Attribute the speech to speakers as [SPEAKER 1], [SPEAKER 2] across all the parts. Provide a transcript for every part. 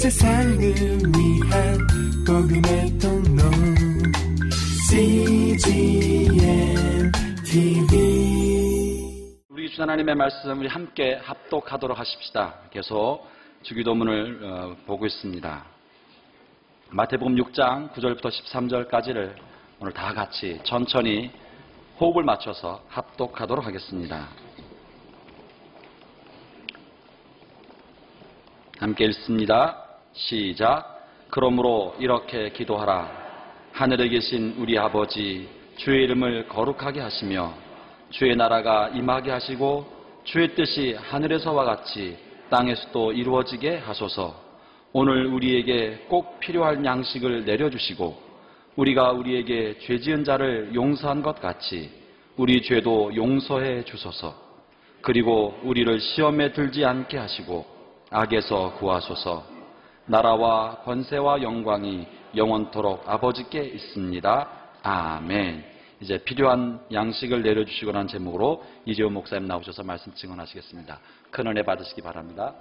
[SPEAKER 1] 세상을 위한 복음의 통로 CGM TV
[SPEAKER 2] 우리 주 하나님의 말씀 우리 함께 합독하도록 하십시다. 계속 주기도문을 어, 보고 있습니다. 마태복음 6장 9절부터 13절까지를 오늘 다 같이 천천히 호흡을 맞춰서 합독하도록 하겠습니다. 함께 읽습니다. 시작. 그러므로 이렇게 기도하라. 하늘에 계신 우리 아버지, 주의 이름을 거룩하게 하시며, 주의 나라가 임하게 하시고, 주의 뜻이 하늘에서와 같이 땅에서도 이루어지게 하소서. 오늘 우리에게 꼭 필요할 양식을 내려주시고, 우리가 우리에게 죄 지은 자를 용서한 것 같이 우리 죄도 용서해 주소서. 그리고 우리를 시험에 들지 않게 하시고, 악에서 구하소서 나라와 권세와 영광이 영원토록 아버지께 있습니다. 아멘. 이제 필요한 양식을 내려주시고 난 제목으로 이재호 목사님 나오셔서 말씀 증언하시겠습니다. 큰 은혜 받으시기 바랍니다.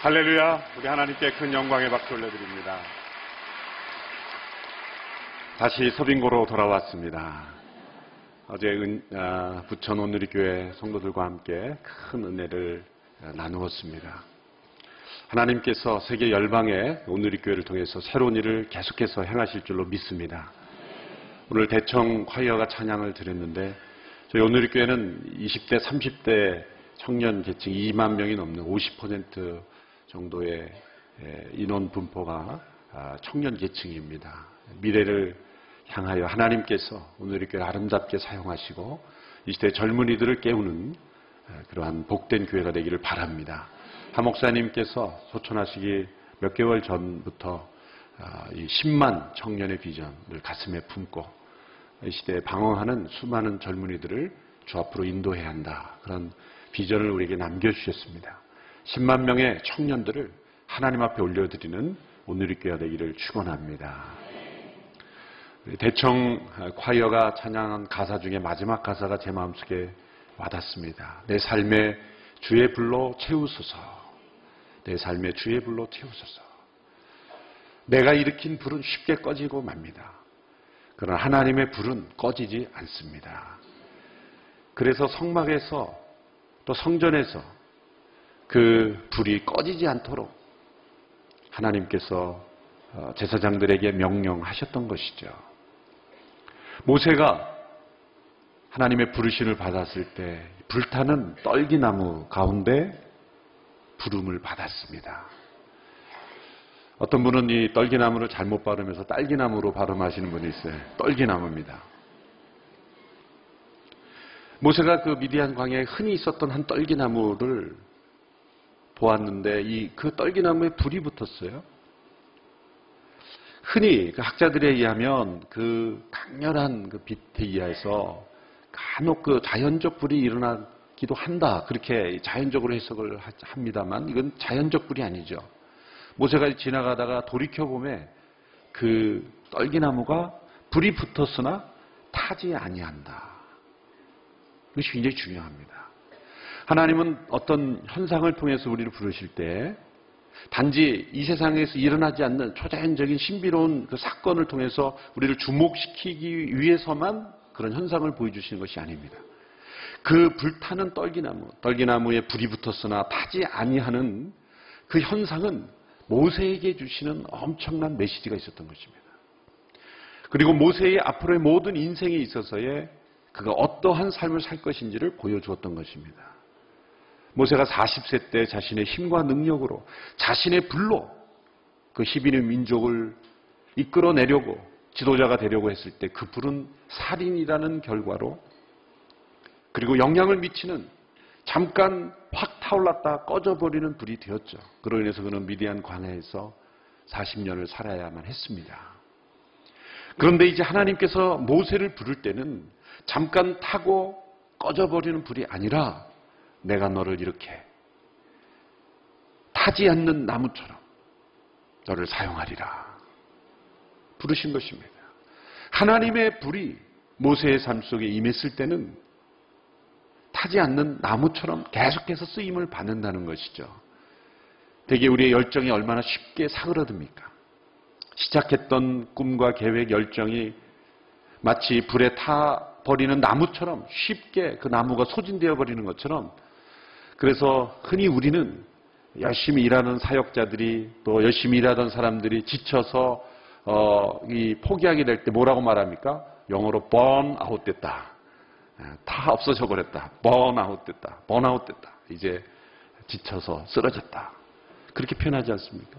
[SPEAKER 3] 할렐루야. 우리 하나님께 큰 영광의 박수 올려드립니다. 다시 서빙고로 돌아왔습니다. 어제 은, 아, 부천 오누리교회 성도들과 함께 큰 은혜를 나누었습니다. 하나님께서 세계 열방에 오늘의 교회를 통해서 새로운 일을 계속해서 행하실 줄로 믿습니다. 오늘 대청 콰이어가 찬양을 드렸는데 저희 오늘의 교회는 20대, 30대 청년 계층 2만 명이 넘는 50% 정도의 인원 분포가 아, 청년 계층입니다. 미래를 향하여 하나님께서 오늘의 교회 아름답게 사용하시고 이 시대 젊은이들을 깨우는 예, 그러한 복된 교회가 되기를 바랍니다. 하 목사님께서 소천하시기 몇 개월 전부터 아, 이 10만 청년의 비전을 가슴에 품고 이 시대에 방황하는 수많은 젊은이들을 주 앞으로 인도해야 한다. 그런 비전을 우리에게 남겨주셨습니다. 10만 명의 청년들을 하나님 앞에 올려드리는 오늘의 교회가 되기를 축원합니다. 대청 콰이어가 찬양한 가사 중에 마지막 가사가 제 마음속에 와닿습니다. 내 삶의 주의 불로 채우소서. 내 삶의 주의 불로 채우소서. 내가 일으킨 불은 쉽게 꺼지고 맙니다. 그러나 하나님의 불은 꺼지지 않습니다. 그래서 성막에서 또 성전에서 그 불이 꺼지지 않도록 하나님께서 어, 제사장들에게 명령하셨던 것이죠. 모세가 하나님의 부르심을 받았을 때 불타는 떨기나무 가운데 부름을 받았습니다. 어떤 분은 이 떨기나무를 잘못 발음해서 딸기나무로 발음하시는 분이 있어요. 떨기나무입니다. 모세가 그 미디안 광야에 흔히 있었던 한 떨기나무를 보았는데 이 그 떨기나무에 불이 붙었어요. 흔히 그 학자들에 의하면 그 강렬한 그 빛에 의해서 간혹 그 자연적 불이 일어나 기도 한다. 그렇게 자연적으로 해석을 합니다만 이건 자연적 불이 아니죠. 모세가 지나가다가 돌이켜보면 그 떨기나무가 불이 붙었으나 타지 아니한다. 이것이 굉장히 중요합니다. 하나님은 어떤 현상을 통해서 우리를 부르실 때 단지 이 세상에서 일어나지 않는 초자연적인 신비로운 그 사건을 통해서 우리를 주목시키기 위해서만 그런 현상을 보여주시는 것이 아닙니다. 그 불타는 떨기나무, 떨기나무에 불이 붙었으나 타지 아니하는 그 현상은 모세에게 주시는 엄청난 메시지가 있었던 것입니다. 그리고 모세의 앞으로의 모든 인생에 있어서의 그가 어떠한 삶을 살 것인지를 보여주었던 것입니다. 모세가 40세 때 자신의 힘과 능력으로 자신의 불로 그 히비르 민족을 이끌어내려고 지도자가 되려고 했을 때 그 불은 살인이라는 결과로 그리고 영향을 미치는 잠깐 확 타올랐다 꺼져버리는 불이 되었죠. 그로 인해서 그는 미디안 광야에서 40년을 살아야만 했습니다. 그런데 이제 하나님께서 모세를 부를 때는 잠깐 타고 꺼져버리는 불이 아니라 내가 너를 이렇게 타지 않는 나무처럼 너를 사용하리라. 부르신 것입니다. 하나님의 불이 모세의 삶 속에 임했을 때는 타지 않는 나무처럼 계속해서 쓰임을 받는다는 것이죠. 되게 우리의 열정이 얼마나 쉽게 사그러듭니까? 시작했던 꿈과 계획, 열정이 마치 불에 타 버리는 나무처럼 쉽게 그 나무가 소진되어 버리는 것처럼 그래서 흔히 우리는 열심히 일하는 사역자들이 또 열심히 일하던 사람들이 지쳐서 어, 이 포기하게 될 때 뭐라고 말합니까? 영어로 burn out 됐다. 아, 다 없어져 버렸다. out 됐다. out 됐다. 이제 지쳐서 쓰러졌다. 그렇게 표현하지 않습니까?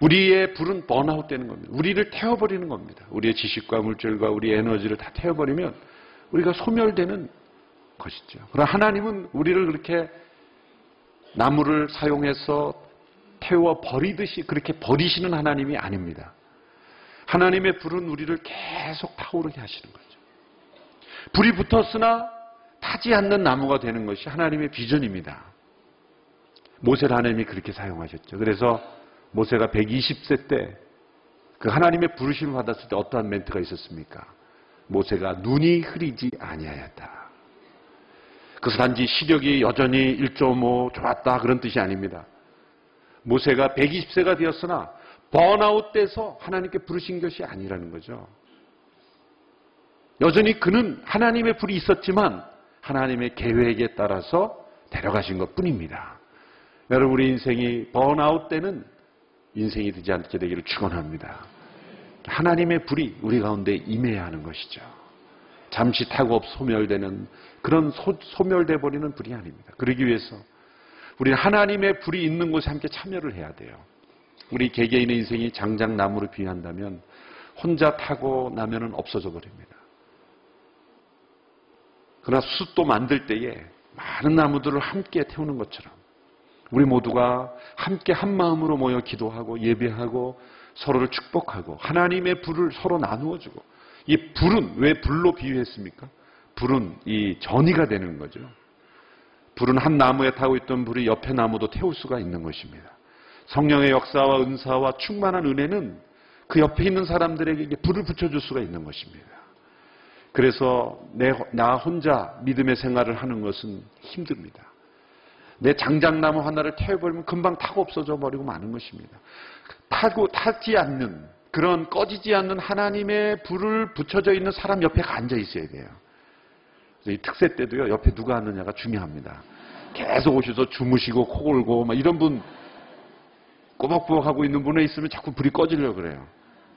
[SPEAKER 3] 우리의 불은 번아웃 되는 겁니다. 우리를 태워버리는 겁니다. 우리의 지식과 물질과 우리의 에너지를 다 태워버리면 우리가 소멸되는 것이죠. 그러나 하나님은 우리를 그렇게 나무를 사용해서 태워 버리듯이 그렇게 버리시는 하나님이 아닙니다. 하나님의 불은 우리를 계속 타오르게 하시는 거죠. 불이 붙었으나 타지 않는 나무가 되는 것이 하나님의 비전입니다. 모세를 하나님이 그렇게 사용하셨죠. 그래서 모세가 120세 때 그 하나님의 부르심을 받았을 때 어떠한 멘트가 있었습니까? 모세가 눈이 흐리지 아니하였다. 그래서 단지 시력이 여전히 1.5 좋았다 그런 뜻이 아닙니다. 모세가 120세가 되었으나 번아웃 돼서 하나님께 부르신 것이 아니라는 거죠. 여전히 그는 하나님의 불이 있었지만 하나님의 계획에 따라서 데려가신 것 뿐입니다. 여러분 우리 인생이 번아웃 때는 인생이 되지 않게 되기를 축원합니다. 하나님의 불이 우리 가운데 임해야 하는 것이죠. 잠시 타고 소멸되는 그런 소, 멸돼 버리는 불이 아닙니다. 그러기 위해서 우리는 하나님의 불이 있는 곳에 함께 참여를 해야 돼요. 우리 개개인의 인생이 장작나무로 비한다면 혼자 타고 나면은 없어져 버립니다. 그러나 숯도 만들 때에 많은 나무들을 함께 태우는 것처럼 우리 모두가 함께 한 마음으로 모여 기도하고 예배하고 서로를 축복하고 하나님의 불을 서로 나누어 주고 이 불은 왜 불로 비유했습니까? 불은 이 전이가 되는 거죠. 불은 한 나무에 타고 있던 불이 옆에 나무도 태울 수가 있는 것입니다. 성령의 역사와 은사와 충만한 은혜는 그 옆에 있는 사람들에게 불을 붙여줄 수가 있는 것입니다. 그래서 내, 나 혼자 믿음의 생활을 하는 것은 힘듭니다. 내 장작나무 하나를 태워버리면 금방 타고 없어져 버리고 마는 것입니다. 타고 타지 않는 그런 꺼지지 않는 하나님의 불을 붙여져 있는 사람 옆에 앉아 있어야 돼요. 이 특세 때도요 옆에 누가 앉느냐가 중요합니다. 계속 오셔서 주무시고 코 골고 막 이런 분 꼬박꼬박 하고 있는 분에 있으면 자꾸 불이 꺼지려고 그래요.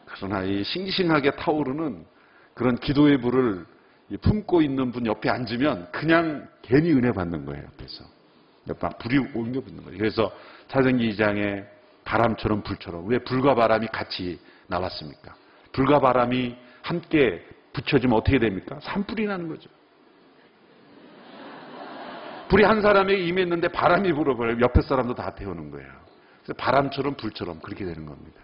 [SPEAKER 3] 그러나 이 싱싱하게 타오르는 그런 기도의 불을 품고 있는 분 옆에 앉으면 그냥 괜히 은혜 받는 거예요, 옆에서. 막 불이 옮겨 붙는 거예요. 그래서 사생기 2장에 바람처럼 불처럼 왜 불과 바람이 같이 나왔습니까? 불과 바람이 함께 붙여지면 어떻게 됩니까? 산불이 나는 거죠. 불이 한 사람에게 임했는데 바람이 불어버려요. 옆에 사람도 다 태우는 거예요. 그래서 바람처럼 불처럼 그렇게 되는 겁니다.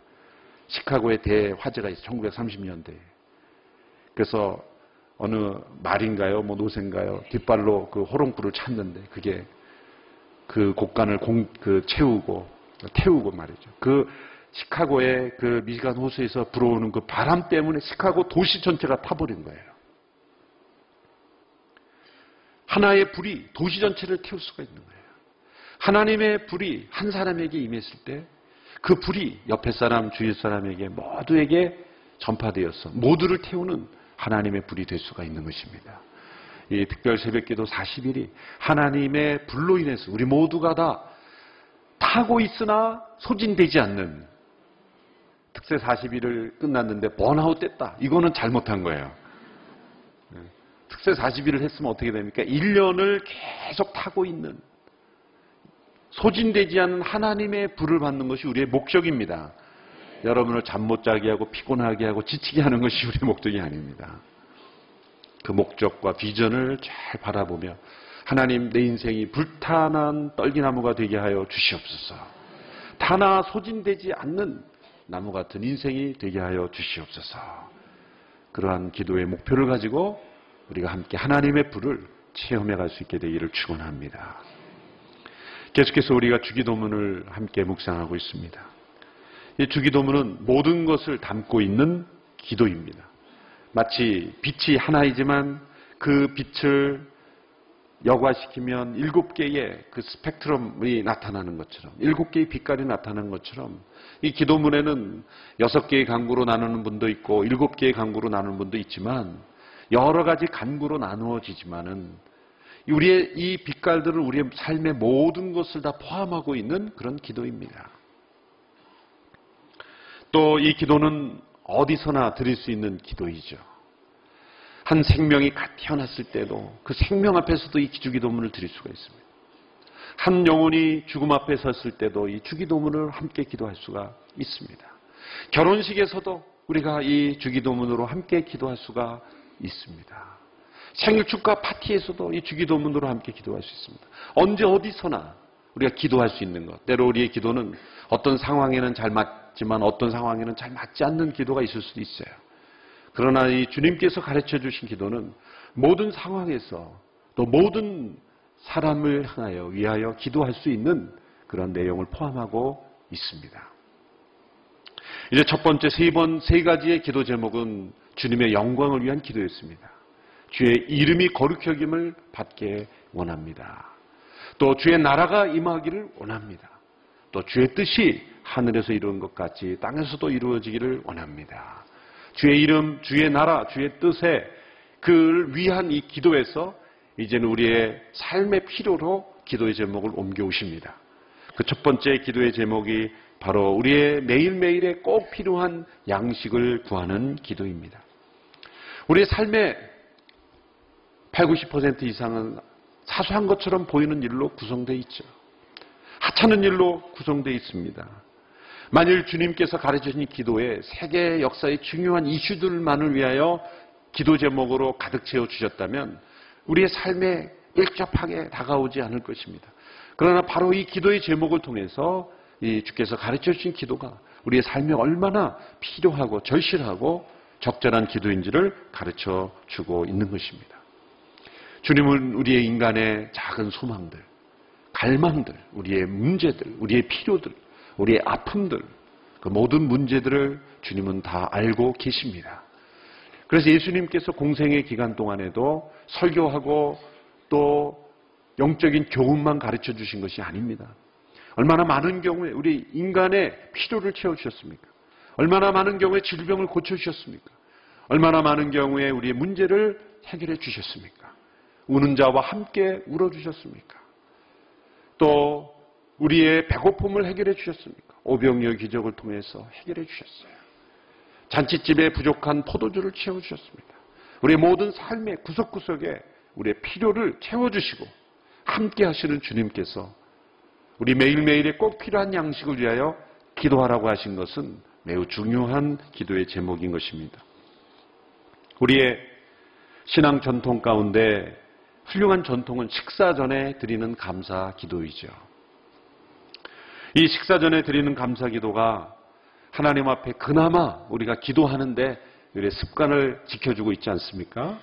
[SPEAKER 3] 시카고에 대화재가 있어요. 1930년대에. 그래서 어느 말인가요? 뭐 노새인가요? 뒷발로 그 호롱불을 찾는데 그게 그 곡간을 공, 그 채우고 태우고 말이죠. 그 시카고의 그 미시간 호수에서 불어오는 그 바람 때문에 시카고 도시 전체가 타버린 거예요. 하나의 불이 도시 전체를 태울 수가 있는 거예요. 하나님의 불이 한 사람에게 임했을 때 그 불이 옆에 사람, 주위 사람에게 모두에게 전파되어서 모두를 태우는 하나님의 불이 될 수가 있는 것입니다. 이 특별 새벽기도 40일이 하나님의 불로 인해서 우리 모두가 다 타고 있으나 소진되지 않는 특세 40일을 끝났는데 번아웃 됐다. 이거는 잘못한 거예요. 네. 특세 40일을 했으면 어떻게 됩니까? 1년을 계속 타고 있는 소진되지 않는 하나님의 불을 받는 것이 우리의 목적입니다. 여러분을 잠 못 자게 하고 피곤하게 하고 지치게 하는 것이 우리의 목적이 아닙니다. 그 목적과 비전을 잘 바라보며 하나님 내 인생이 불타난 떨기나무가 되게 하여 주시옵소서. 타나 소진되지 않는 나무 같은 인생이 되게 하여 주시옵소서. 그러한 기도의 목표를 가지고 우리가 함께 하나님의 불을 체험해 갈 수 있게 되기를 축원합니다. 계속해서 우리가 주기도문을 함께 묵상하고 있습니다. 이 주기도문은 모든 것을 담고 있는 기도입니다. 마치 빛이 하나이지만 그 빛을 여과시키면 일곱 개의 그 스펙트럼이 나타나는 것처럼 일곱 개의 빛깔이 나타나는 것처럼 이 기도문에는 여섯 개의 강구로 나누는 분도 있고 일곱 개의 강구로 나누는 분도 있지만 여러 가지 간구로 나누어지지만은 우리의 이 빛깔들은 우리의 삶의 모든 것을 다 포함하고 있는 그런 기도입니다. 또 이 기도는 어디서나 드릴 수 있는 기도이죠. 한 생명이 갓 태어났을 때도 그 생명 앞에서도 이 주기도문을 드릴 수가 있습니다. 한 영혼이 죽음 앞에 섰을 때도 이 주기도문을 함께 기도할 수가 있습니다. 결혼식에서도 우리가 이 주기도문으로 함께 기도할 수가 있습니다. 생일 축하 파티에서도 이 주기도문으로 함께 기도할 수 있습니다. 언제 어디서나 우리가 기도할 수 있는 것. 때로 우리의 기도는 어떤 상황에는 잘 맞 지만 어떤 상황에는 잘 맞지 않는 기도가 있을 수도 있어요. 그러나 이 주님께서 가르쳐 주신 기도는 모든 상황에서 또 모든 사람을 향하여 위하여 기도할 수 있는 그런 내용을 포함하고 있습니다. 이제 첫 번째 세 번, 세 가지의 기도 제목은 주님의 영광을 위한 기도였습니다. 주의 이름이 거룩히 여김을 받게 원합니다. 또 주의 나라가 임하기를 원합니다. 또 주의 뜻이 하늘에서 이루어진 것 같이 땅에서도 이루어지기를 원합니다. 주의 이름, 주의 나라, 주의 뜻에 그를 위한 이 기도에서 이제는 우리의 삶의 필요로 기도의 제목을 옮겨오십니다. 그 첫 번째 기도의 제목이 바로 우리의 매일매일에 꼭 필요한 양식을 구하는 기도입니다. 우리의 삶의 8, 90% 이상은 사소한 것처럼 보이는 일로 구성되어 있죠. 하찮은 일로 구성되어 있습니다. 만일 주님께서 가르쳐 주신 기도에 세계 역사의 중요한 이슈들만을 위하여 기도 제목으로 가득 채워 주셨다면 우리의 삶에 일접하게 다가오지 않을 것입니다. 그러나 바로 이 기도의 제목을 통해서 이 주께서 가르쳐 주신 기도가 우리의 삶에 얼마나 필요하고 절실하고 적절한 기도인지를 가르쳐 주고 있는 것입니다. 주님은 우리의 인간의 작은 소망들, 갈망들, 우리의 문제들, 우리의 필요들, 우리의 아픔들, 그 모든 문제들을 주님은 다 알고 계십니다. 그래서 예수님께서 공생의 기간 동안에도 설교하고 또 영적인 교훈만 가르쳐 주신 것이 아닙니다. 얼마나 많은 경우에 우리 인간의 필요를 채워주셨습니까? 얼마나 많은 경우에 질병을 고쳐주셨습니까? 얼마나 많은 경우에 우리의 문제를 해결해 주셨습니까? 우는 자와 함께 울어주셨습니까? 또 우리의 배고픔을 해결해 주셨습니까? 오병이어 기적을 통해서 해결해 주셨어요. 잔치집에 부족한 포도주를 채워 주셨습니다. 우리의 모든 삶의 구석구석에 우리의 필요를 채워 주시고 함께 하시는 주님께서 우리 매일매일에 꼭 필요한 양식을 위하여 기도하라고 하신 것은 매우 중요한 기도의 제목인 것입니다. 우리의 신앙 전통 가운데 훌륭한 전통은 식사 전에 드리는 감사 기도이죠. 이 식사 전에 드리는 감사 기도가 하나님 앞에 그나마 우리가 기도하는데 우리의 습관을 지켜주고 있지 않습니까?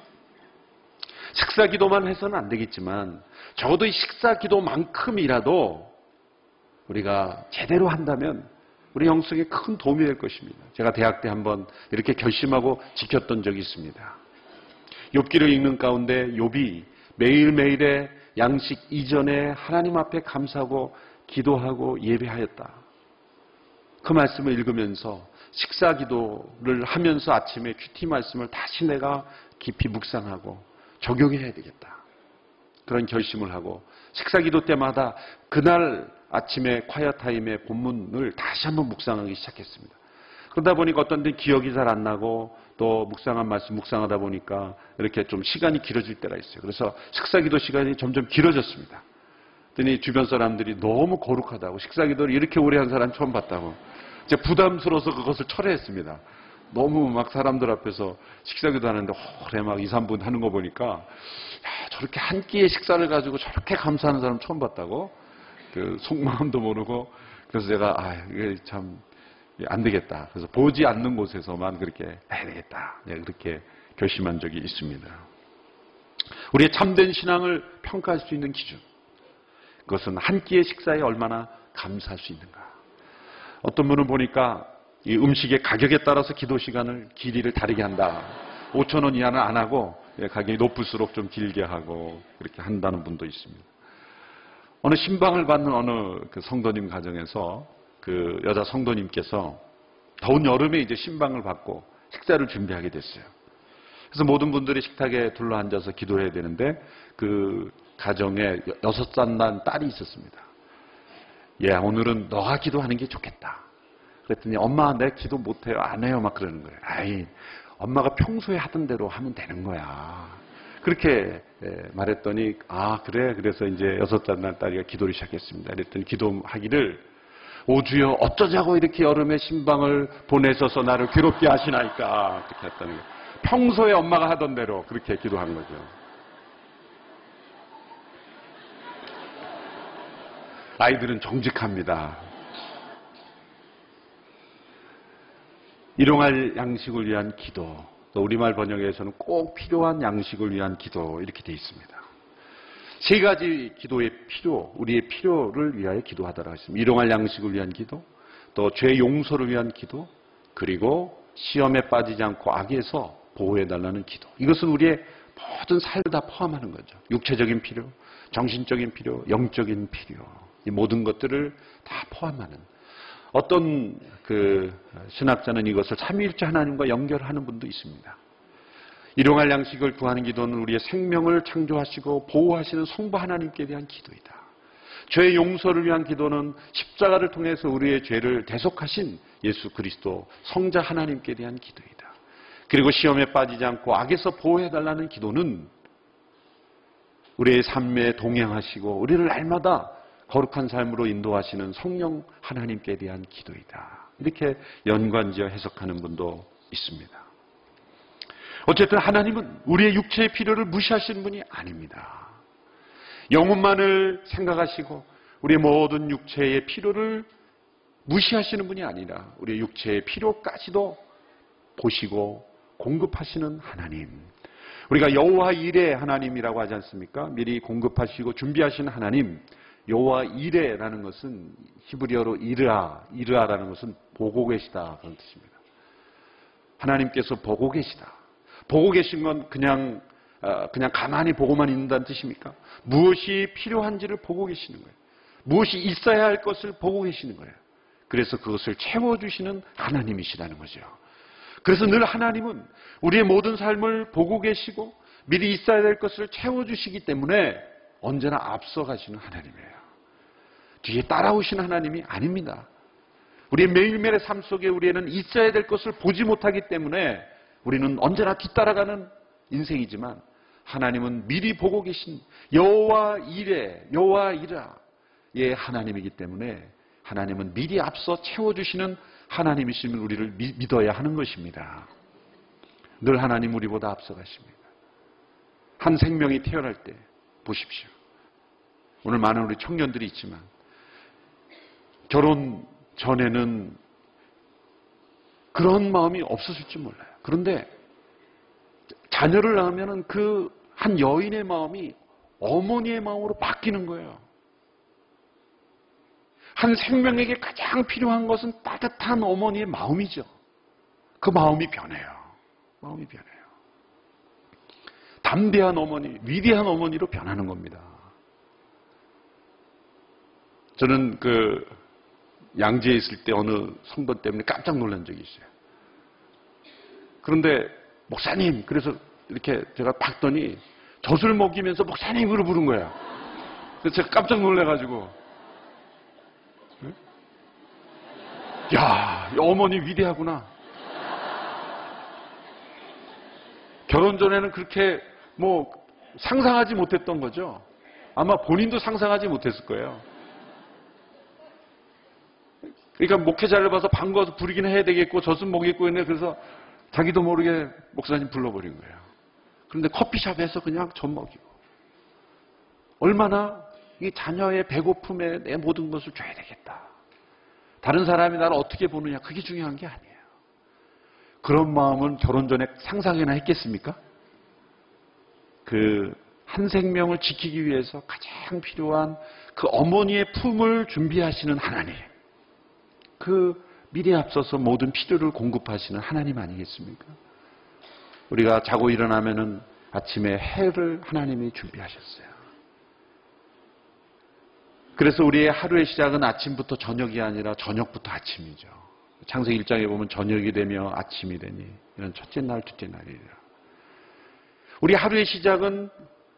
[SPEAKER 3] 식사 기도만 해서는 안 되겠지만 적어도 이 식사 기도만큼이라도 우리가 제대로 한다면 우리 영성에 큰 도움이 될 것입니다. 제가 대학 때 한번 이렇게 결심하고 지켰던 적이 있습니다. 욥기를 읽는 가운데 욥이 매일매일의 양식 이전에 하나님 앞에 감사하고 기도하고 예배하였다. 그 말씀을 읽으면서 식사 기도를 하면서 아침에 큐티 말씀을 다시 내가 깊이 묵상하고 적용해야 되겠다. 그런 결심을 하고 식사 기도 때마다 그날 아침에 콰이어 타임의 본문을 다시 한번 묵상하기 시작했습니다. 그러다 보니까 어떤 데 기억이 잘 안 나고 또 묵상한 말씀 묵상하다 보니까 이렇게 좀 시간이 길어질 때가 있어요. 그래서 식사 기도 시간이 점점 길어졌습니다. 그랬더니 주변 사람들이 너무 거룩하다고 식사 기도를 이렇게 오래 한 사람 처음 봤다고 이제 부담스러워서 그것을 철회했습니다. 너무 막 사람들 앞에서 식사 기도 하는데 오래 막 2, 3분 하는 거 보니까 야, 저렇게 한 끼의 식사를 가지고 저렇게 감사하는 사람 처음 봤다고 그 속마음도 모르고 그래서 제가 아 이게 참 안 되겠다. 그래서 보지 않는 곳에서만 그렇게 해야 되겠다. 네, 그렇게 결심한 적이 있습니다. 우리의 참된 신앙을 평가할 수 있는 기준. 그것은 한 끼의 식사에 얼마나 감사할 수 있는가. 어떤 분은 보니까 이 음식의 가격에 따라서 기도 시간을 길이를 다르게 한다. 5천 원 이하는 안 하고 예, 가격이 높을수록 좀 길게 하고 그렇게 한다는 분도 있습니다. 어느 신방을 받는 어느 그 성도님 가정에서 그 여자 성도님께서 더운 여름에 이제 신방을 받고 식사를 준비하게 됐어요. 그래서 모든 분들이 식탁에 둘러 앉아서 기도해야 되는데 그 가정에 여섯 살 난 딸이 있었습니다. 예, 오늘은 너가 기도하는 게 좋겠다. 그랬더니 엄마 내 기도 못해요. 안 해요. 막 그러는 거예요. 아이, 엄마가 평소에 하던 대로 하면 되는 거야. 그렇게 예, 말했더니 아 그래 그래서 이제 여섯 살 난 딸이가 기도를 시작했습니다. 그랬더니 기도하기를 오주여 어쩌자고 이렇게 여름에 신방을 보내셔서 나를 괴롭게 하시나이까 그렇게 했다는. 평소에 엄마가 하던 대로 그렇게 기도한 거죠. 아이들은 정직합니다. 일용할 양식을 위한 기도, 또 우리말 번역에서는 꼭 필요한 양식을 위한 기도 이렇게 되어 있습니다. 세 가지 기도의 필요, 우리의 필요를 위하여 기도하더라 했습니다. 일용할 양식을 위한 기도, 또 죄 용서를 위한 기도, 그리고 시험에 빠지지 않고 악에서 보호해달라는 기도. 이것은 우리의 모든 삶을 다 포함하는 거죠. 육체적인 필요, 정신적인 필요, 영적인 필요. 이 모든 것들을 다 포함하는. 어떤 그 신학자는 이것을 삼위일체 하나님과 연결하는 분도 있습니다. 일용할 양식을 구하는 기도는 우리의 생명을 창조하시고 보호하시는 성부 하나님께 대한 기도이다. 죄의 용서를 위한 기도는 십자가를 통해서 우리의 죄를 대속하신 예수 그리스도 성자 하나님께 대한 기도이다. 그리고 시험에 빠지지 않고 악에서 보호해달라는 기도는 우리의 삶에 동행하시고 우리를 날마다 거룩한 삶으로 인도하시는 성령 하나님께 대한 기도이다. 이렇게 연관지어 해석하는 분도 있습니다. 어쨌든 하나님은 우리의 육체의 필요를 무시하시는 분이 아닙니다. 영혼만을 생각하시고 우리의 모든 육체의 필요를 무시하시는 분이 아니라 우리의 육체의 필요까지도 보시고 공급하시는 하나님. 우리가 여호와 일의 하나님이라고 하지 않습니까? 미리 공급하시고 준비하시는 하나님. 여호와 이레라는 것은 히브리어로 이르아, 이르아라는 것은 보고 계시다 그런 뜻입니다. 하나님께서 보고 계시다. 보고 계신 건 그냥 어, 그냥 가만히 보고만 있는다는 뜻입니까? 무엇이 필요한지를 보고 계시는 거예요. 무엇이 있어야 할 것을 보고 계시는 거예요. 그래서 그것을 채워주시는 하나님이시라는 거죠. 그래서 늘 하나님은 우리의 모든 삶을 보고 계시고 미리 있어야 될 것을 채워주시기 때문에 언제나 앞서가시는 하나님이에요. 뒤에 따라오시는 하나님이 아닙니다. 우리의 매일매일의 삶 속에 우리에는 있어야 될 것을 보지 못하기 때문에 우리는 언제나 뒤따라가는 인생이지만 하나님은 미리 보고 계신 여호와 이레, 여호와 이라의 하나님이기 때문에 하나님은 미리 앞서 채워주시는 하나님이심을 우리를 믿어야 하는 것입니다. 늘 하나님 우리보다 앞서가십니다. 한 생명이 태어날 때 보십시오. 오늘 많은 우리 청년들이 있지만 결혼 전에는 그런 마음이 없었을지 몰라요. 그런데 자녀를 낳으면 그 한 여인의 마음이 어머니의 마음으로 바뀌는 거예요. 한 생명에게 가장 필요한 것은 따뜻한 어머니의 마음이죠. 그 마음이 변해요. 마음이 변해요. 담대한 어머니, 위대한 어머니로 변하는 겁니다. 저는 그 양지에 있을 때 어느 성도 때문에 깜짝 놀란 적이 있어요. 그런데 목사님, 그래서 이렇게 제가 봤더니 젖을 먹이면서 목사님으로 부른 거예요. 그래서 제가 깜짝 놀래가지고 야, 어머니 위대하구나. 결혼 전에는 그렇게 뭐 상상하지 못했던 거죠. 아마 본인도 상상하지 못했을 거예요. 그러니까 목회자를 봐서 반가워서 부르긴 해야 되겠고 젖은 먹이고 있네. 그래서 자기도 모르게 목사님 불러버린 거예요. 그런데 커피숍에서 그냥 젖 먹이고. 얼마나 이 자녀의 배고픔에 내 모든 것을 줘야 되겠다. 다른 사람이 나를 어떻게 보느냐 그게 중요한 게 아니에요. 그런 마음은 결혼 전에 상상이나 했겠습니까? 그 한 생명을 지키기 위해서 가장 필요한 그 어머니의 품을 준비하시는 하나님. 그 미리 앞서서 모든 필요를 공급하시는 하나님 아니겠습니까? 우리가 자고 일어나면은 아침에 해를 하나님이 준비하셨어요. 그래서 우리의 하루의 시작은 아침부터 저녁이 아니라 저녁부터 아침이죠. 창세기 1장에 보면 저녁이 되며 아침이 되니 이런 첫째 날, 둘째 날이라. 우리 하루의 시작은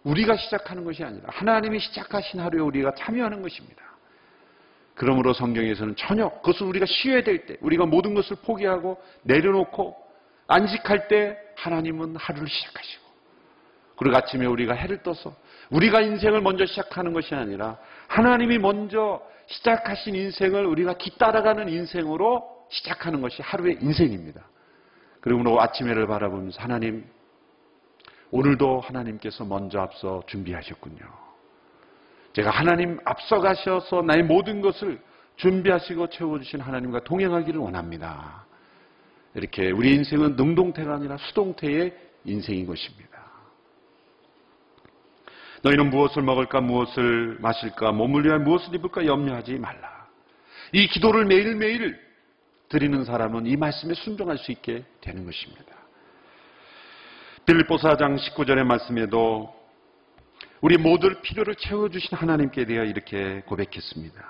[SPEAKER 3] 우리가 시작하는 것이 아니라 하나님이 시작하신 하루에 우리가 참여하는 것입니다. 그러므로 성경에서는 저녁, 그것은 우리가 쉬어야 될 때, 우리가 모든 것을 포기하고 내려놓고 안식할 때 하나님은 하루를 시작하시고, 그리고 아침에 우리가 해를 떠서 우리가 인생을 먼저 시작하는 것이 아니라 하나님이 먼저 시작하신 인생을 우리가 뒤따라가는 인생으로 시작하는 것이 하루의 인생입니다. 그러므로 아침에를 바라보면서 하나님, 오늘도 하나님께서 먼저 앞서 준비하셨군요. 제가 하나님 앞서가셔서 나의 모든 것을 준비하시고 채워주신 하나님과 동행하기를 원합니다. 이렇게 우리 인생은 능동태가 아니라 수동태의 인생인 것입니다. 너희는 무엇을 먹을까, 무엇을 마실까, 몸을 위하여 무엇을 입을까 염려하지 말라. 이 기도를 매일매일 드리는 사람은 이 말씀에 순종할 수 있게 되는 것입니다. 빌립보 4장 19절의 말씀에도 우리 모두를 필요를 채워주신 하나님께 대하여 이렇게 고백했습니다.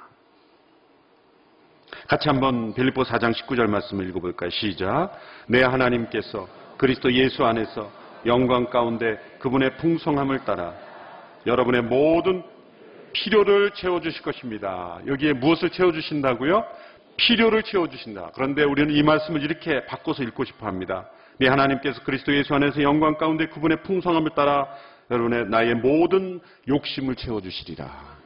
[SPEAKER 3] 같이 한번 빌립보 4장 19절 말씀을 읽어볼까요? 시작. 내 하나님께서 그리스도 예수 안에서 영광 가운데 그분의 풍성함을 따라 여러분의 모든 필요를 채워주실 것입니다. 여기에 무엇을 채워주신다고요? 필요를 채워주신다. 그런데 우리는 이 말씀을 이렇게 바꿔서 읽고 싶어 합니다. 내 하나님께서 그리스도 예수 안에서 영광 가운데 그분의 풍성함을 따라 여러분의 나의 모든 욕심을 채워주시리라.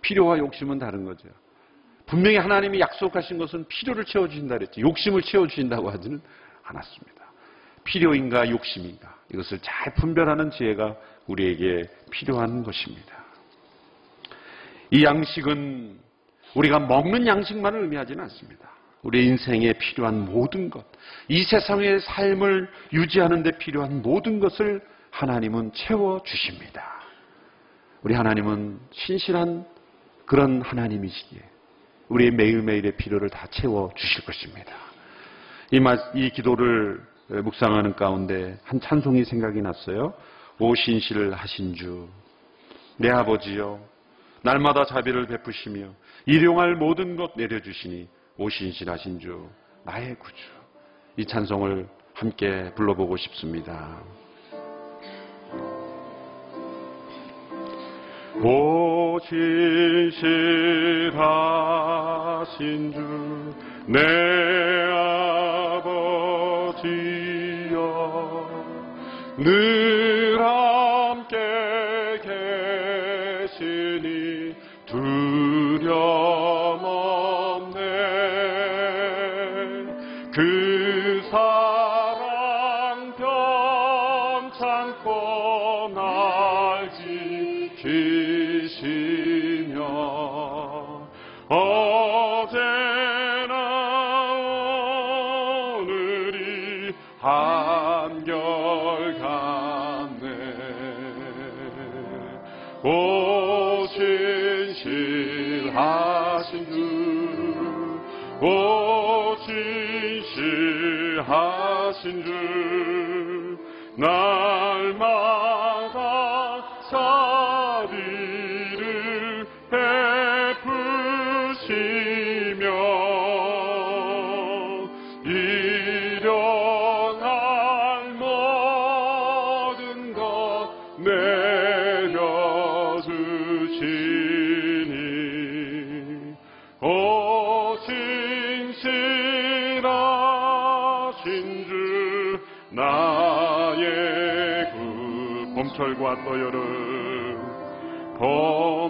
[SPEAKER 3] 필요와 욕심은 다른 거죠. 분명히 하나님이 약속하신 것은 필요를 채워주신다 그랬지. 욕심을 채워주신다고 하지는 않았습니다. 필요인가 욕심인가 이것을 잘 분별하는 지혜가 우리에게 필요한 것입니다. 이 양식은 우리가 먹는 양식만을 의미하지는 않습니다. 우리 인생에 필요한 모든 것, 이 세상의 삶을 유지하는 데 필요한 모든 것을 하나님은 채워 주십니다. 우리 하나님은 신실한 그런 하나님이시기에 우리의 매일매일의 필요를 다 채워 주실 것입니다. 이, 말, 이 기도를 묵상하는 가운데 한 찬송이 생각이 났어요. 오 신실을 하신 주, 내 아버지여, 날마다 자비를 베푸시며 일용할 모든 것 내려주시니 오 신실하신 주, 나의 구주. 이 찬송을 함께 불러보고 싶습니다. 오 신실하신 주, 내 아버지여, 늘 신 봄철과 또 여름 봄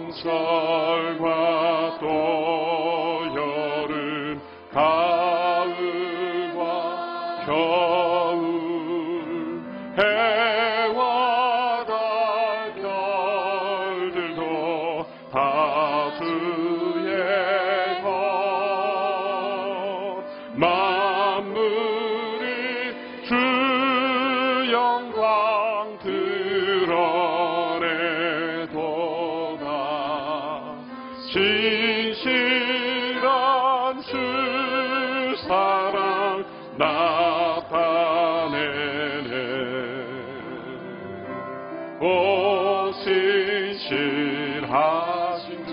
[SPEAKER 4] 신실하신 주,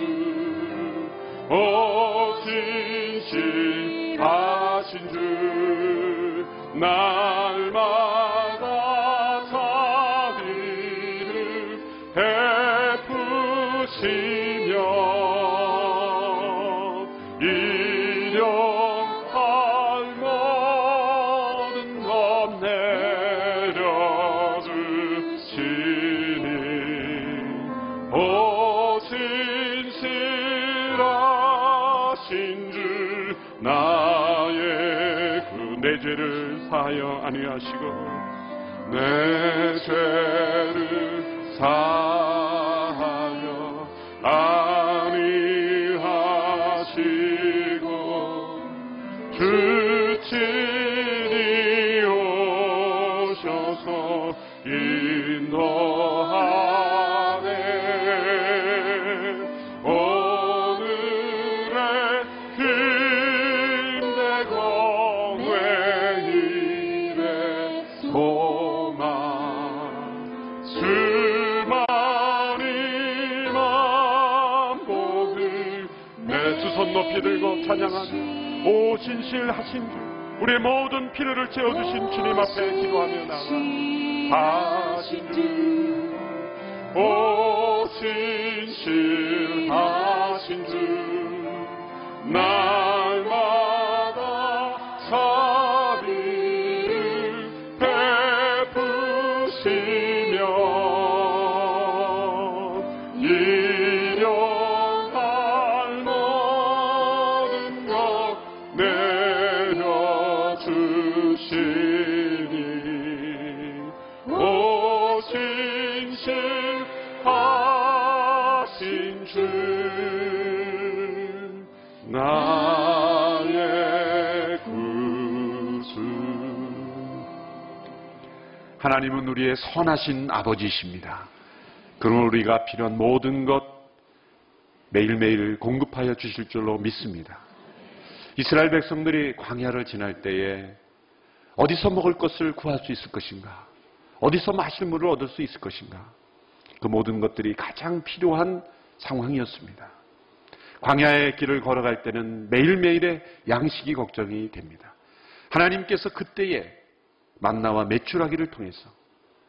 [SPEAKER 4] 오 신실하신 주, 나 사하여 아니하시고 내 죄 진실하신 주 우리의 모든 필요를 채워주신 주님 앞에 기도하며 나가 하신 주오 진실하신
[SPEAKER 3] 하나님은 우리의 선하신 아버지이십니다. 그러므로 우리가 필요한 모든 것 매일매일 공급하여 주실 줄로 믿습니다. 이스라엘 백성들이 광야를 지날 때에 어디서 먹을 것을 구할 수 있을 것인가? 어디서 마실 물을 얻을 수 있을 것인가? 그 모든 것들이 가장 필요한 상황이었습니다. 광야의 길을 걸어갈 때는 매일매일의 양식이 걱정이 됩니다. 하나님께서 그때에 만나와 메추라기를 통해서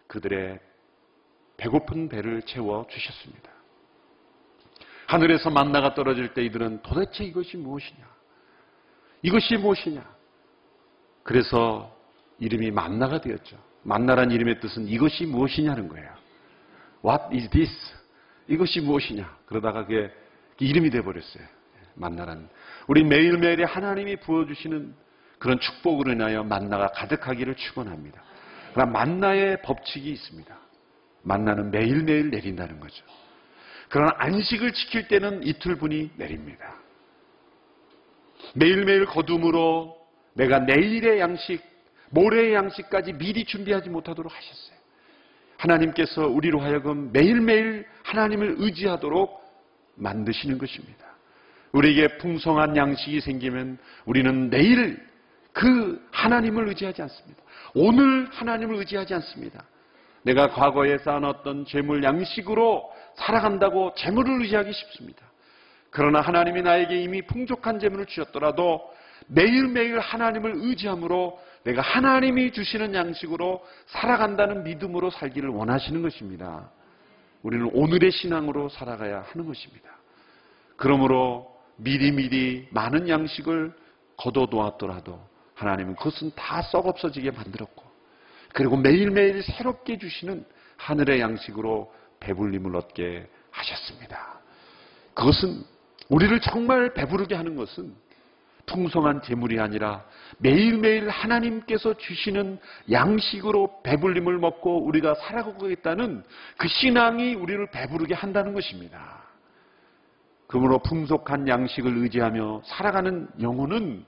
[SPEAKER 3] 그들의 배고픈 배를 채워 주셨습니다. 하늘에서 만나가 떨어질 때 이들은 도대체 이것이 무엇이냐? 이것이 무엇이냐? 그래서 이름이 만나가 되었죠. 만나란 이름의 뜻은 이것이 무엇이냐는 거예요. What is this? 이것이 무엇이냐? 그러다가 그게 이름이 돼버렸어요. 만나란. 우리 매일매일에 하나님이 부어주시는 그런 축복으로 인하여 만나가 가득하기를 축원합니다. 그러나 만나의 법칙이 있습니다. 만나는 매일매일 내린다는 거죠. 그러나 안식을 지킬 때는 이틀분이 내립니다. 매일매일 거둠으로 내가 내일의 양식, 모레의 양식까지 미리 준비하지 못하도록 하셨어요. 하나님께서 우리로 하여금 매일매일 하나님을 의지하도록 만드시는 것입니다. 우리에게 풍성한 양식이 생기면 우리는 내일 그 하나님을 의지하지 않습니다. 오늘 하나님을 의지하지 않습니다. 내가 과거에 쌓아놨던 재물 양식으로 살아간다고 재물을 의지하기 쉽습니다. 그러나 하나님이 나에게 이미 풍족한 재물을 주셨더라도 매일매일 하나님을 의지함으로 내가 하나님이 주시는 양식으로 살아간다는 믿음으로 살기를 원하시는 것입니다. 우리는 오늘의 신앙으로 살아가야 하는 것입니다. 그러므로 미리미리 많은 양식을 거둬놓았더라도 하나님은 그것은 다 썩 없어지게 만들었고 그리고 매일매일 새롭게 주시는 하늘의 양식으로 배불림을 얻게 하셨습니다. 그것은 우리를 정말 배부르게 하는 것은 풍성한 재물이 아니라 매일매일 하나님께서 주시는 양식으로 배불림을 먹고 우리가 살아가겠다는 그 신앙이 우리를 배부르게 한다는 것입니다. 그러므로 풍족한 양식을 의지하며 살아가는 영혼은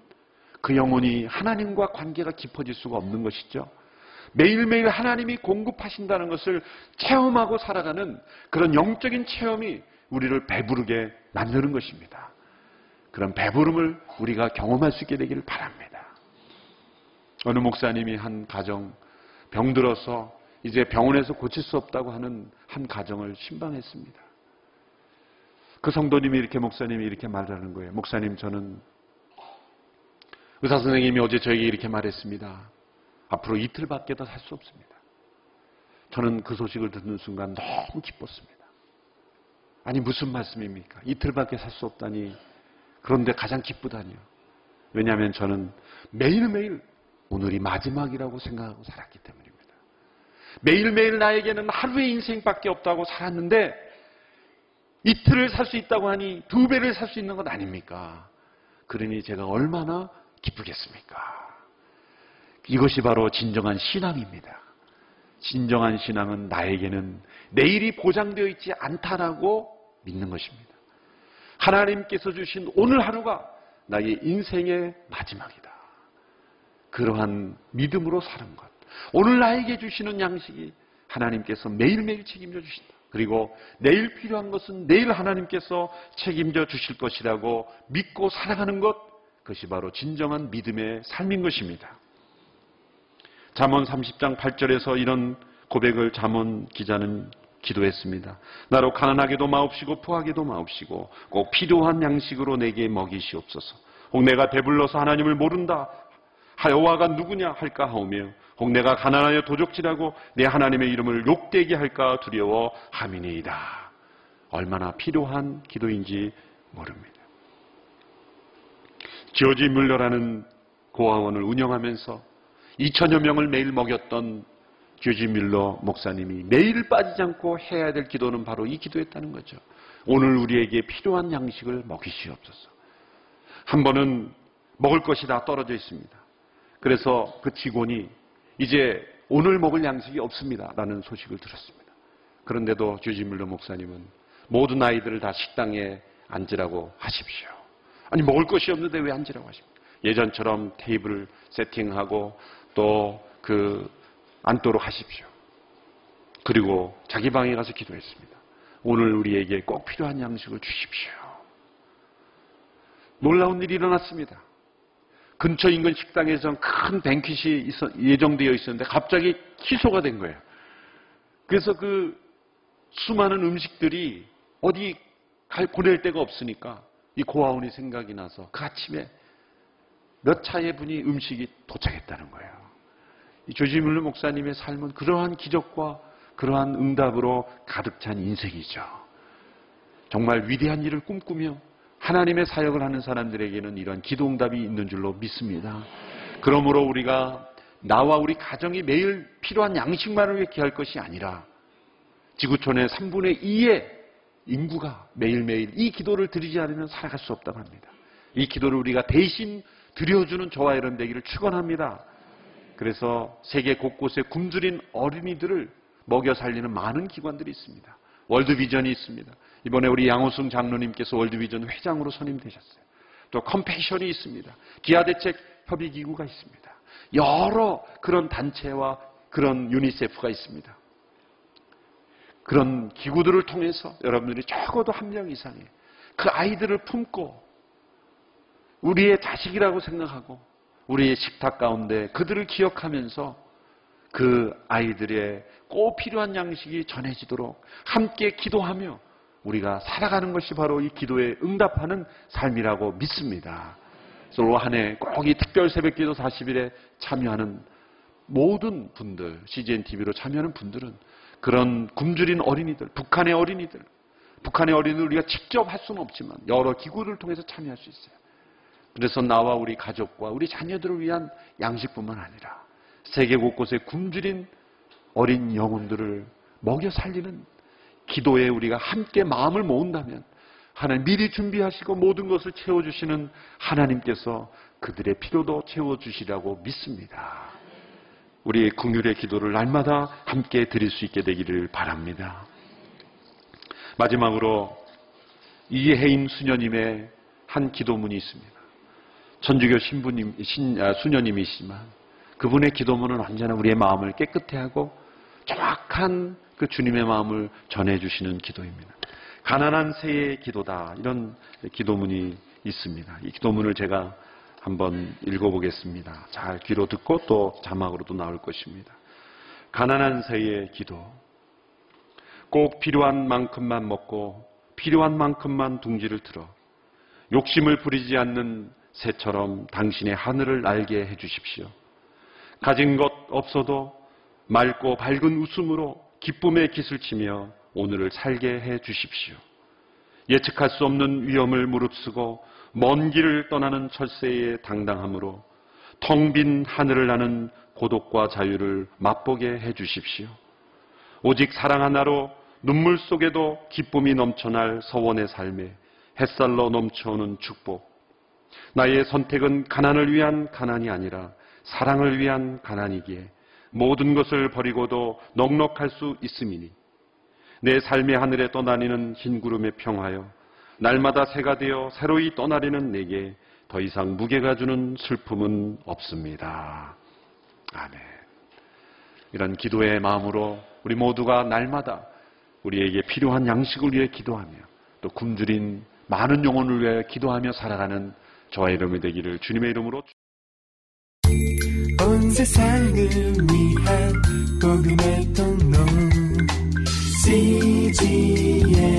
[SPEAKER 3] 그 영혼이 하나님과 관계가 깊어질 수가 없는 것이죠. 매일매일 하나님이 공급하신다는 것을 체험하고 살아가는 그런 영적인 체험이 우리를 배부르게 만드는 것입니다. 그런 배부름을 우리가 경험할 수 있게 되기를 바랍니다. 어느 목사님이 한 가정 병들어서 이제 병원에서 고칠 수 없다고 하는 한 가정을 신방했습니다. 그 성도님이 이렇게 목사님이 이렇게 말하는 거예요. 목사님 저는 의사 선생님이 어제 저에게 이렇게 말했습니다. 앞으로 이틀밖에 더살수 없습니다. 저는 그 소식을 듣는 순간 너무 기뻤습니다. 아니 무슨 말씀입니까? 이틀밖에 살 수 없다니 그런데 가장 기쁘다니요. 왜냐하면 저는 매일매일 오늘이 마지막이라고 생각하고 살았기 때문입니다. 매일매일 나에게는 하루의 인생밖에 없다고 살았는데 이틀을 살 수 있다고 하니 두 배를 살 수 있는 것 아닙니까? 그러니 제가 얼마나 기쁘겠습니까? 이것이 바로 진정한 신앙입니다. 진정한 신앙은 나에게는 내일이 보장되어 있지 않다라고 믿는 것입니다. 하나님께서 주신 오늘 하루가 나의 인생의 마지막이다. 그러한 믿음으로 사는 것. 오늘 나에게 주시는 양식이 하나님께서 매일매일 책임져 주신다. 그리고 내일 필요한 것은 내일 하나님께서 책임져 주실 것이라고 믿고 살아가는 것. 그것이 바로 진정한 믿음의 삶인 것입니다. 잠언 30장 8절에서 이런 고백을 잠언 기자는 기도했습니다. 나로 가난하게도 마옵시고 포하게도 마옵시고 꼭 필요한 양식으로 내게 먹이시옵소서. 혹 내가 배불러서 하나님을 모른다 하여와가 누구냐 할까 하오며 혹 내가 가난하여 도적질하고 내 하나님의 이름을 욕되게 할까 두려워 함이니이다. 얼마나 필요한 기도인지 모릅니다. 지오지 물러라는 고아원을 운영하면서 2천여 명을 매일 먹였던 교지 밀러 목사님이 매일 빠지지 않고 해야 될 기도는 바로 이 기도였다는 거죠. 오늘 우리에게 필요한 양식을 먹이시옵소서. 한 번은 먹을 것이 다 떨어져 있습니다. 그래서 그 직원이 이제 오늘 먹을 양식이 없습니다. 라는 소식을 들었습니다. 그런데도 주지 밀러 목사님은 모든 아이들을 다 식당에 앉으라고 하십시오. 아니 먹을 것이 없는데 왜 앉으라고 하십니까? 예전처럼 테이블 세팅하고 또 그 앉도록 하십시오. 그리고 자기 방에 가서 기도했습니다. 오늘 우리에게 꼭 필요한 양식을 주십시오. 놀라운 일이 일어났습니다. 근처 인근 식당에서 큰 뱅킷이 예정되어 있었는데 갑자기 취소가 된 거예요. 그래서 그 수많은 음식들이 어디 갈, 보낼 데가 없으니까 이 고아원이 생각이 나서 그 아침에 몇 차의 분이 음식이 도착했다는 거예요. 조지물루 목사님의 삶은 그러한 기적과 그러한 응답으로 가득 찬 인생이죠. 정말 위대한 일을 꿈꾸며 하나님의 사역을 하는 사람들에게는 이런 기도 응답이 있는 줄로 믿습니다. 그러므로 우리가 나와 우리 가정이 매일 필요한 양식만을 위해 기할 것이 아니라 지구촌의 3분의 2의 인구가 매일매일 이 기도를 드리지 않으면 살아갈 수 없다고 합니다. 이 기도를 우리가 대신 드려주는 저와 여러분 되기를 축원합니다. 그래서 세계 곳곳에 굶주린 어린이들을 먹여 살리는 많은 기관들이 있습니다. 월드비전이 있습니다. 이번에 우리 양호승 장로님께서 월드비전 회장으로 선임되셨어요. 또 컴패션이 있습니다. 기아대책 협의기구가 있습니다. 여러 그런 단체와 그런 유니세프가 있습니다. 그런 기구들을 통해서 여러분들이 적어도 한 명 이상의 그 아이들을 품고 우리의 자식이라고 생각하고 우리의 식탁 가운데 그들을 기억하면서 그 아이들의 꼭 필요한 양식이 전해지도록 함께 기도하며 우리가 살아가는 것이 바로 이 기도에 응답하는 삶이라고 믿습니다. 그래서 올 한해 꼭 이 특별 새벽 기도 40일에 참여하는 모든 분들, CGN TV로 참여하는 분들은 그런 굶주린 어린이들, 북한의 어린이들, 북한의 어린이들 우리가 직접 할 수는 없지만 여러 기구를 통해서 참여할 수 있어요. 그래서 나와 우리 가족과 우리 자녀들을 위한 양식뿐만 아니라 세계 곳곳에 굶주린 어린 영혼들을 먹여 살리는 기도에 우리가 함께 마음을 모은다면 하나님 미리 준비하시고 모든 것을 채워주시는 하나님께서 그들의 필요도 채워주시라고 믿습니다. 우리의 궁율의 기도를 날마다 함께 드릴 수 있게 되기를 바랍니다. 마지막으로 이혜인 수녀님의 한 기도문이 있습니다. 천주교 신부님, 신, 아, 수녀님이시지만 그분의 기도문은 언제나 우리의 마음을 깨끗해 하고 정확한 그 주님의 마음을 전해주시는 기도입니다. 가난한 새의 기도다. 이런 기도문이 있습니다. 이 기도문을 제가 한번 읽어보겠습니다. 잘 귀로 듣고 또 자막으로도 나올 것입니다. 가난한 새의 기도. 꼭 필요한 만큼만 먹고 필요한 만큼만 둥지를 틀어 욕심을 부리지 않는 새처럼 당신의 하늘을 날게 해주십시오. 가진 것 없어도 맑고 밝은 웃음으로 기쁨의 깃을 치며 오늘을 살게 해 주십시오. 예측할 수 없는 위험을 무릅쓰고 먼 길을 떠나는 철새의 당당함으로 텅 빈 하늘을 나는 고독과 자유를 맛보게 해 주십시오. 오직 사랑 하나로 눈물 속에도 기쁨이 넘쳐날 서원의 삶에 햇살로 넘쳐오는 축복. 나의 선택은 가난을 위한 가난이 아니라 사랑을 위한 가난이기에 모든 것을 버리고도 넉넉할 수 있음이니 내 삶의 하늘에 떠다니는 흰 구름에 평하여 날마다 새가 되어 새로이 떠나리는 내게 더 이상 무게가 주는 슬픔은 없습니다. 아멘. 이런 기도의 마음으로 우리 모두가 날마다 우리에게 필요한 양식을 위해 기도하며 또 굶주린 많은 영혼을 위해 기도하며 살아가는 저와 이름이 되기를 주님의 이름으로
[SPEAKER 1] 온 세상을 위한 복음의 통로 CGM